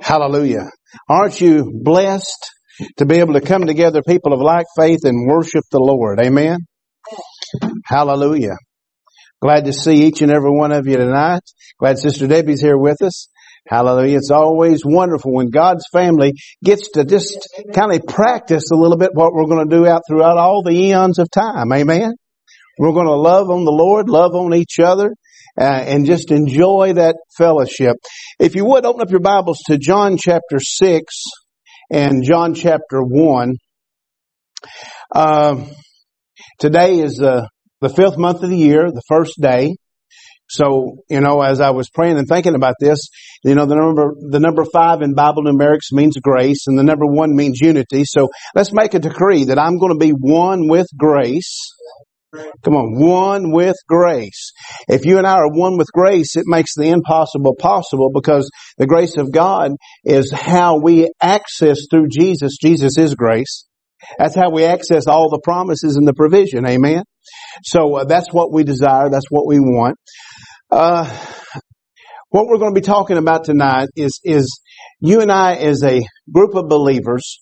Hallelujah. Aren't you blessed to be able to come together, people of like faith, and worship the Lord? Amen. Hallelujah. Glad to see each and every one of you tonight. Glad Sister Debbie's here with us. Hallelujah. It's always wonderful when God's family gets to just kind of practice a little bit what we're going to do out throughout all the eons of time. Amen. We're going to love on the Lord, love on each other, uh, and just enjoy that fellowship. If you would open up your Bibles to John chapter 6 and John chapter 1. Uh, today is the, the fifth month of the year, the first day. So, you know, as I was praying and thinking about this, you know, the number, the number five in Bible numerics means grace and the number one means unity. So let's make a decree that I'm going to be one with grace Come on, one with grace. If you and I are one with grace, it makes the impossible possible because the grace of God is how we access through Jesus. Jesus is grace. That's how we access all the promises and the provision. Amen. So uh, that's what we desire. That's what we want. Uh, what we're going to be talking about tonight is is you and I as a group of believers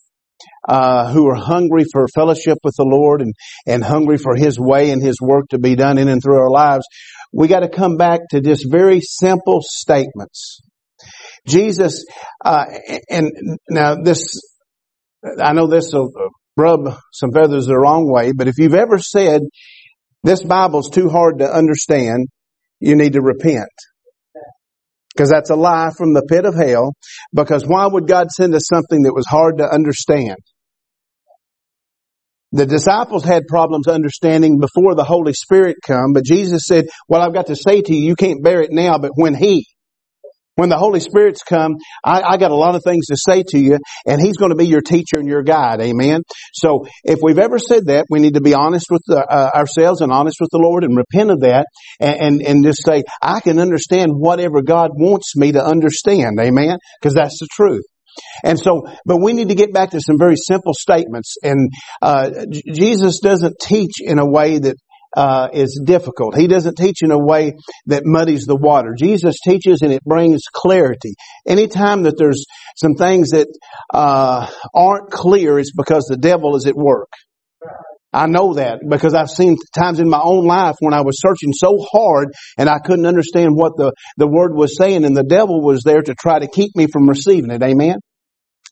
uh, who are hungry for fellowship with the Lord and, and hungry for His way and His work to be done in and through our lives, we got to come back to just very simple statements. Jesus, uh, and now this, I know this will rub some feathers the wrong way, but if you've ever said, this Bible's too hard to understand, you need to repent. Because that's a lie from the pit of hell. Because why would God send us something that was hard to understand? The disciples had problems understanding before the Holy Spirit come, but Jesus said, well, I've got to say to you, you can't bear it now, but when He, when the Holy Spirit's come, I, I got a lot of things to say to you, and He's going to be your teacher and your guide. Amen. So if we've ever said that, we need to be honest with the, uh, ourselves and honest with the Lord and repent of that, and, and and just say, I can understand whatever God wants me to understand. Amen. Because that's the truth. And so, but we need to get back to some very simple statements. And uh, Jesus doesn't teach in a way that uh, is difficult. He doesn't teach in a way that muddies the water. Jesus teaches and it brings clarity. Anytime that there's some things that uh, aren't clear, it's because the devil is at work. I know that because I've seen times in my own life when I was searching so hard and I couldn't understand what the, the word was saying and the devil was there to try to keep me from receiving it. Amen.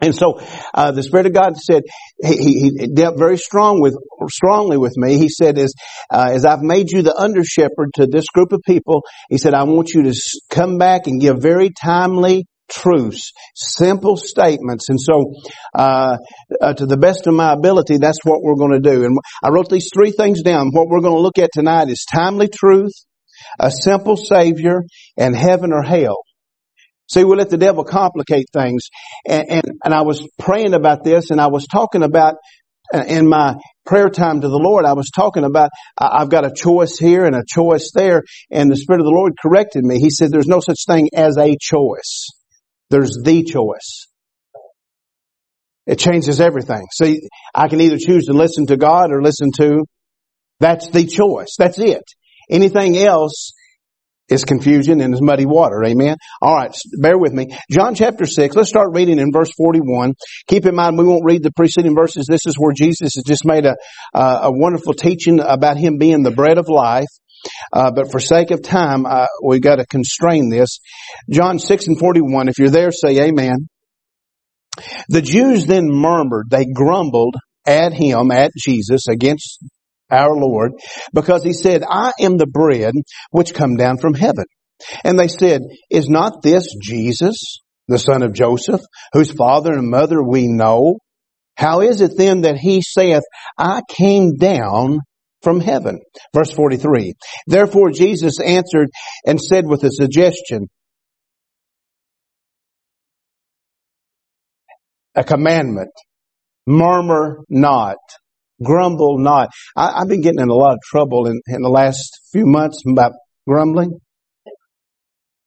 And so, uh, the Spirit of God said, he, he, dealt very strong with, strongly with me. He said, as, uh, as I've made you the under shepherd to this group of people, he said, I want you to come back and give very timely truths, simple statements. And so, uh, uh, to the best of my ability, that's what we're going to do. And I wrote these three things down. What we're going to look at tonight is timely truth, a simple savior, and heaven or hell. See, we let the devil complicate things. And, and, and I was praying about this and I was talking about uh, in my prayer time to the Lord, I was talking about I've got a choice here and a choice there, and the Spirit of the Lord corrected me. He said, "There's no such thing as a choice. There's the choice." It changes everything. See, I can either choose to listen to God or listen to. That's the choice. That's it. Anything else is confusion and is muddy water. Amen. All right. Bear with me. John chapter six. Let's start reading in verse 41. Keep in mind, we won't read the preceding verses. This is where Jesus has just made a, a wonderful teaching about him being the bread of life. Uh, but for sake of time, uh, we got to constrain this. John 6 and 41. If you're there, say amen. The Jews then murmured. They grumbled at him, at Jesus, against our Lord, because he said, I am the bread which come down from heaven. And they said, is not this Jesus, the son of Joseph, whose father and mother we know? How is it then that he saith, I came down from heaven? Verse 43. Therefore Jesus answered and said with a suggestion, a commandment, murmur not grumble not. I, have been getting in a lot of trouble in, in the last few months about grumbling.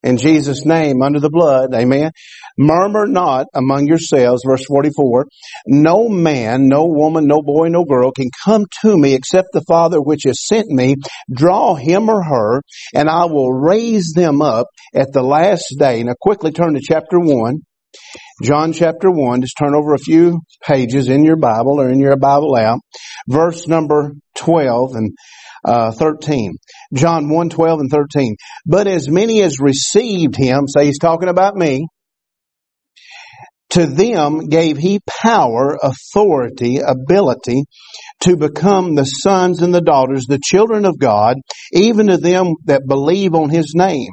In Jesus' name, under the blood, amen. Murmur not among yourselves, verse 44. No man, no woman, no boy, no girl can come to me except the Father which has sent me. Draw him or her, and I will raise them up at the last day. Now quickly turn to chapter 1. John chapter 1, just turn over a few pages in your Bible or in your Bible app. Verse number 12 and uh, 13. John 1, 12 and 13. But as many as received him, say he's talking about me, to them gave he power, authority, ability to become the sons and the daughters, the children of God, even to them that believe on his name,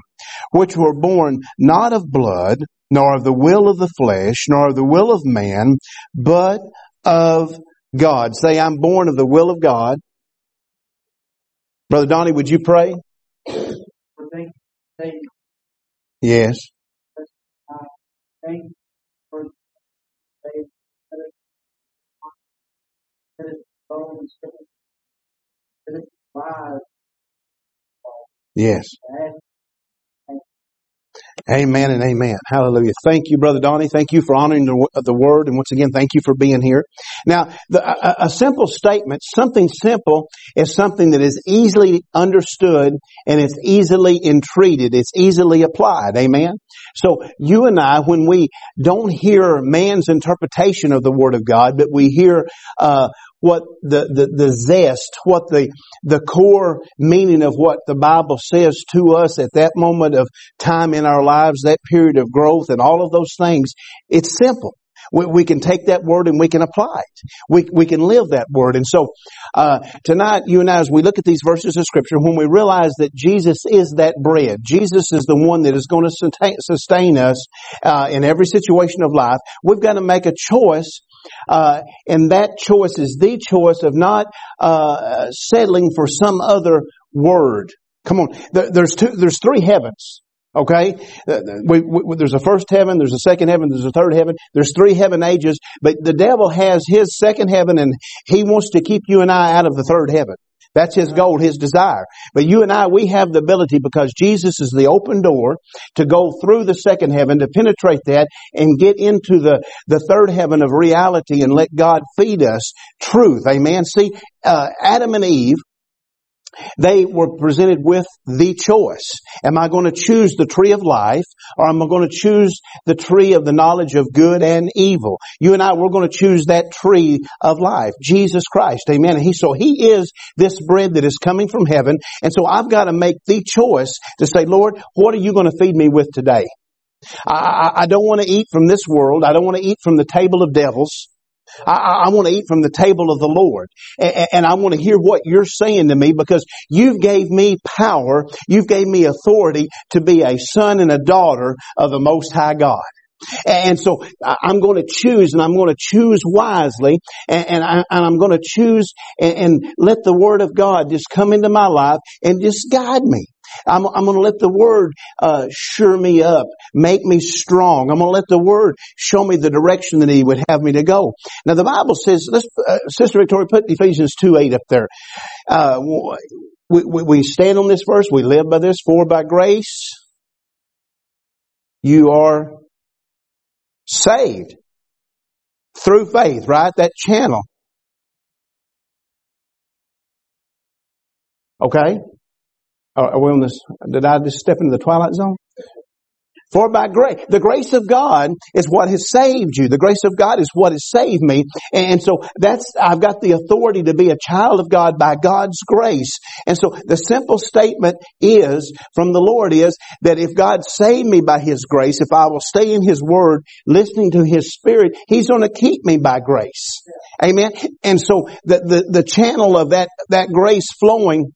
which were born not of blood, nor of the will of the flesh, nor of the will of man, but of God. Say, I'm born of the will of God. Brother Donnie, would you pray? Yes. Yes. Amen and amen. Hallelujah. Thank you, Brother Donnie. Thank you for honoring the, the word. And once again, thank you for being here. Now, the, a, a, simple statement, something simple is something that is easily understood and it's easily entreated. It's easily applied. Amen. So you and I, when we don't hear man's interpretation of the Word of God, but we hear uh, what the, the, the zest, what the, the core meaning of what the Bible says to us at that moment of time in our lives, that period of growth and all of those things, it's simple. We, we can take that word and we can apply it. We, we can live that word. And so, uh, tonight, you and I, as we look at these verses of scripture, when we realize that Jesus is that bread, Jesus is the one that is going to sustain, us, uh, in every situation of life, we've got to make a choice uh, and that choice is the choice of not uh, settling for some other word. Come on, there's two, there's three heavens. Okay? Uh, we, we, there's a first heaven, there's a second heaven, there's a third heaven, there's three heaven ages, but the devil has his second heaven and he wants to keep you and I out of the third heaven. That's his goal, his desire. But you and I, we have the ability because Jesus is the open door to go through the second heaven, to penetrate that and get into the, the third heaven of reality and let God feed us truth. Amen. See, uh, Adam and Eve they were presented with the choice. Am I going to choose the tree of life or am I going to choose the tree of the knowledge of good and evil? You and I, we're going to choose that tree of life. Jesus Christ. Amen. And he, so he is this bread that is coming from heaven. And so I've got to make the choice to say, Lord, what are you going to feed me with today? I, I, I don't want to eat from this world. I don't want to eat from the table of devils. I, I, want to eat from the table of the Lord. And, and I want to hear what you're saying to me because you've gave me power. You've gave me authority to be a son and a daughter of the Most High God. And so I'm going to choose and I'm going to choose wisely and, I, am going to choose and, let the Word of God just come into my life and just guide me. I'm, I'm going to let the Word uh, sure me up, make me strong. I'm going to let the Word show me the direction that He would have me to go. Now the Bible says, let's, uh, Sister Victoria, put Ephesians 2 8 up there. Uh, we, we, we stand on this verse, we live by this, for by grace you are saved through faith, right? That channel. Okay? Uh, Are we on this? Did I just step into the twilight zone? For by grace, the grace of God is what has saved you. The grace of God is what has saved me. And so that's, I've got the authority to be a child of God by God's grace. And so the simple statement is, from the Lord is, that if God saved me by His grace, if I will stay in His Word, listening to His Spirit, He's going to keep me by grace. Amen. And so the, the, the channel of that, that grace flowing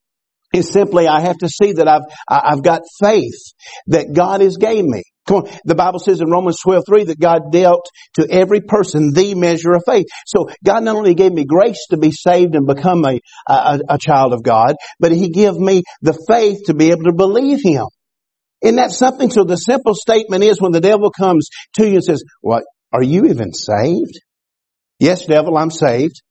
is simply I have to see that I've I've got faith that God has gave me. Come on. The Bible says in Romans 12, 3 that God dealt to every person the measure of faith. So God not only gave me grace to be saved and become a, a, a child of God, but He gave me the faith to be able to believe Him. Isn't that something? So the simple statement is when the devil comes to you and says, what, are you even saved? Yes, devil, I'm saved.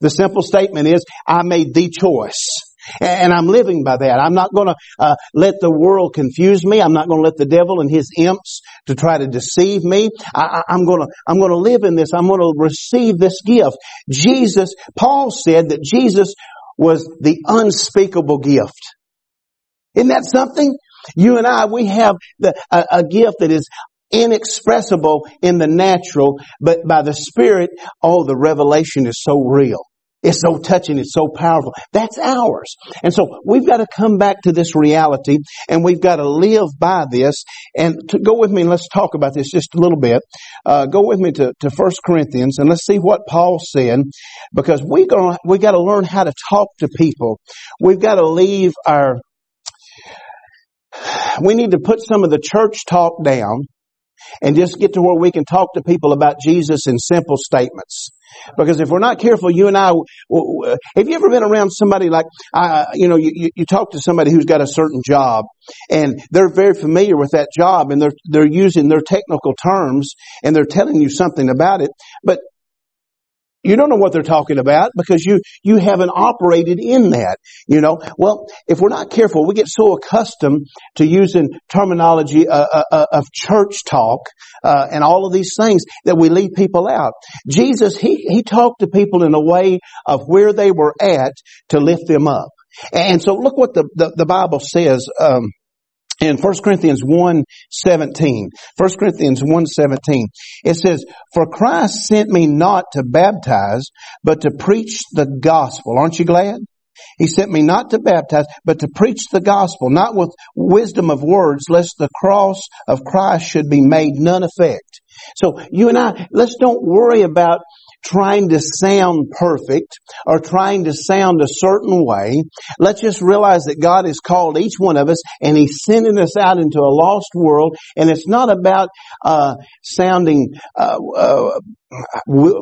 The simple statement is, I made the choice. And I'm living by that. I'm not going to uh, let the world confuse me. I'm not going to let the devil and his imps to try to deceive me. I, am going to I'm going to live in this. I'm going to receive this gift. Jesus, Paul said that Jesus was the unspeakable gift. Isn't that something? You and I, we have the, a, a gift that is inexpressible in the natural, but by the Spirit, oh, the revelation is so real. It's so touching. It's so powerful. That's ours. And so we've got to come back to this reality and we've got to live by this. And to go with me and let's talk about this just a little bit. Uh, go with me to, to 1 Corinthians and let's see what Paul said because we gonna, we got to learn how to talk to people. We've got to leave our, we need to put some of the church talk down and just get to where we can talk to people about Jesus in simple statements. Because if we're not careful, you and I, have you ever been around somebody like, uh, you know, you, you talk to somebody who's got a certain job and they're very familiar with that job and they're, they're using their technical terms and they're telling you something about it, but you don't know what they're talking about because you, you haven't operated in that, you know. Well, if we're not careful, we get so accustomed to using terminology uh, uh, uh, of church talk uh, and all of these things that we leave people out. Jesus, he, he talked to people in a way of where they were at to lift them up. And so look what the, the, the Bible says, um, in 1 Corinthians 1 17. 1 Corinthians 1 17. It says, For Christ sent me not to baptize, but to preach the gospel. Aren't you glad? He sent me not to baptize, but to preach the gospel, not with wisdom of words, lest the cross of Christ should be made none effect. So you and I, let's don't worry about trying to sound perfect or trying to sound a certain way. Let's just realize that God has called each one of us and He's sending us out into a lost world. And it's not about uh, sounding uh, uh,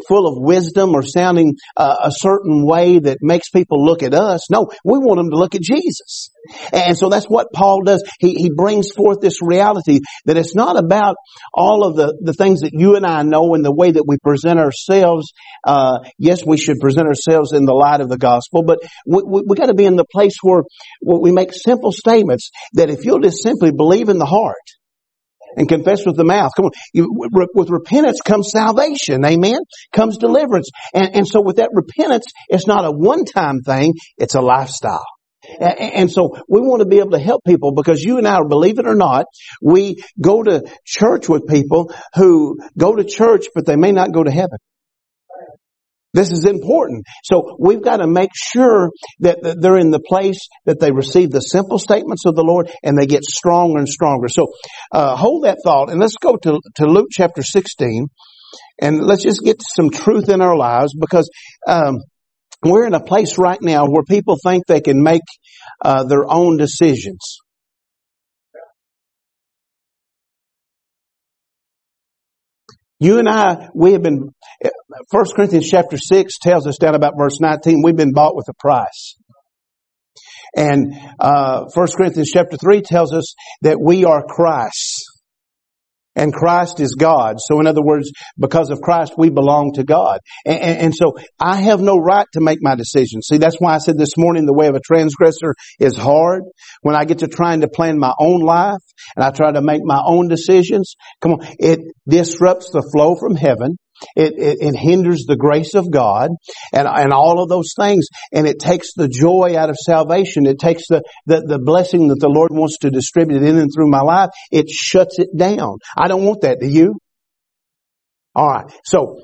full of wisdom or sounding uh, a certain way that makes people look at us. No, we want them to look at Jesus. And so that's what Paul does. He, he brings forth this reality that it's not about all of the, the things that you and I know and the way that we present ourselves. Uh, yes, we should present ourselves in the light of the gospel, but we, we, we got to be in the place where, where we make simple statements that if you'll just simply believe in the heart, and confess with the mouth. Come on. With repentance comes salvation. Amen. Comes deliverance. And, and so with that repentance, it's not a one-time thing. It's a lifestyle. And so we want to be able to help people because you and I, believe it or not, we go to church with people who go to church, but they may not go to heaven. This is important. So we've got to make sure that, they're in the place that they receive the simple statements of the Lord and they get stronger and stronger. So uh, hold that thought and let's go to, to Luke chapter 16 and let's just get some truth in our lives because um, we're in a place right now where people think they can make uh, their own decisions. You and I, we have been, 1 Corinthians chapter 6 tells us down about verse 19, we've been bought with a price. And uh, 1 Corinthians chapter 3 tells us that we are Christ and Christ is God. So in other words, because of Christ, we belong to God. And, and, and, so I have no right to make my decisions. See, that's why I said this morning the way of a transgressor is hard. When I get to trying to plan my own life and I try to make my own decisions, come on, it disrupts the flow from heaven. It, it, it, hinders the grace of God and, and all of those things. And it takes the joy out of salvation. It takes the, the, the blessing that the Lord wants to distribute in and through my life. It shuts it down. I don't want that. Do you? All right. So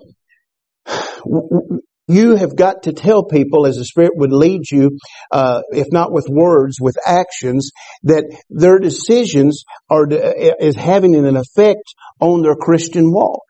you have got to tell people as the Spirit would lead you, uh, if not with words, with actions, that their decisions are is having an effect on their Christian walk.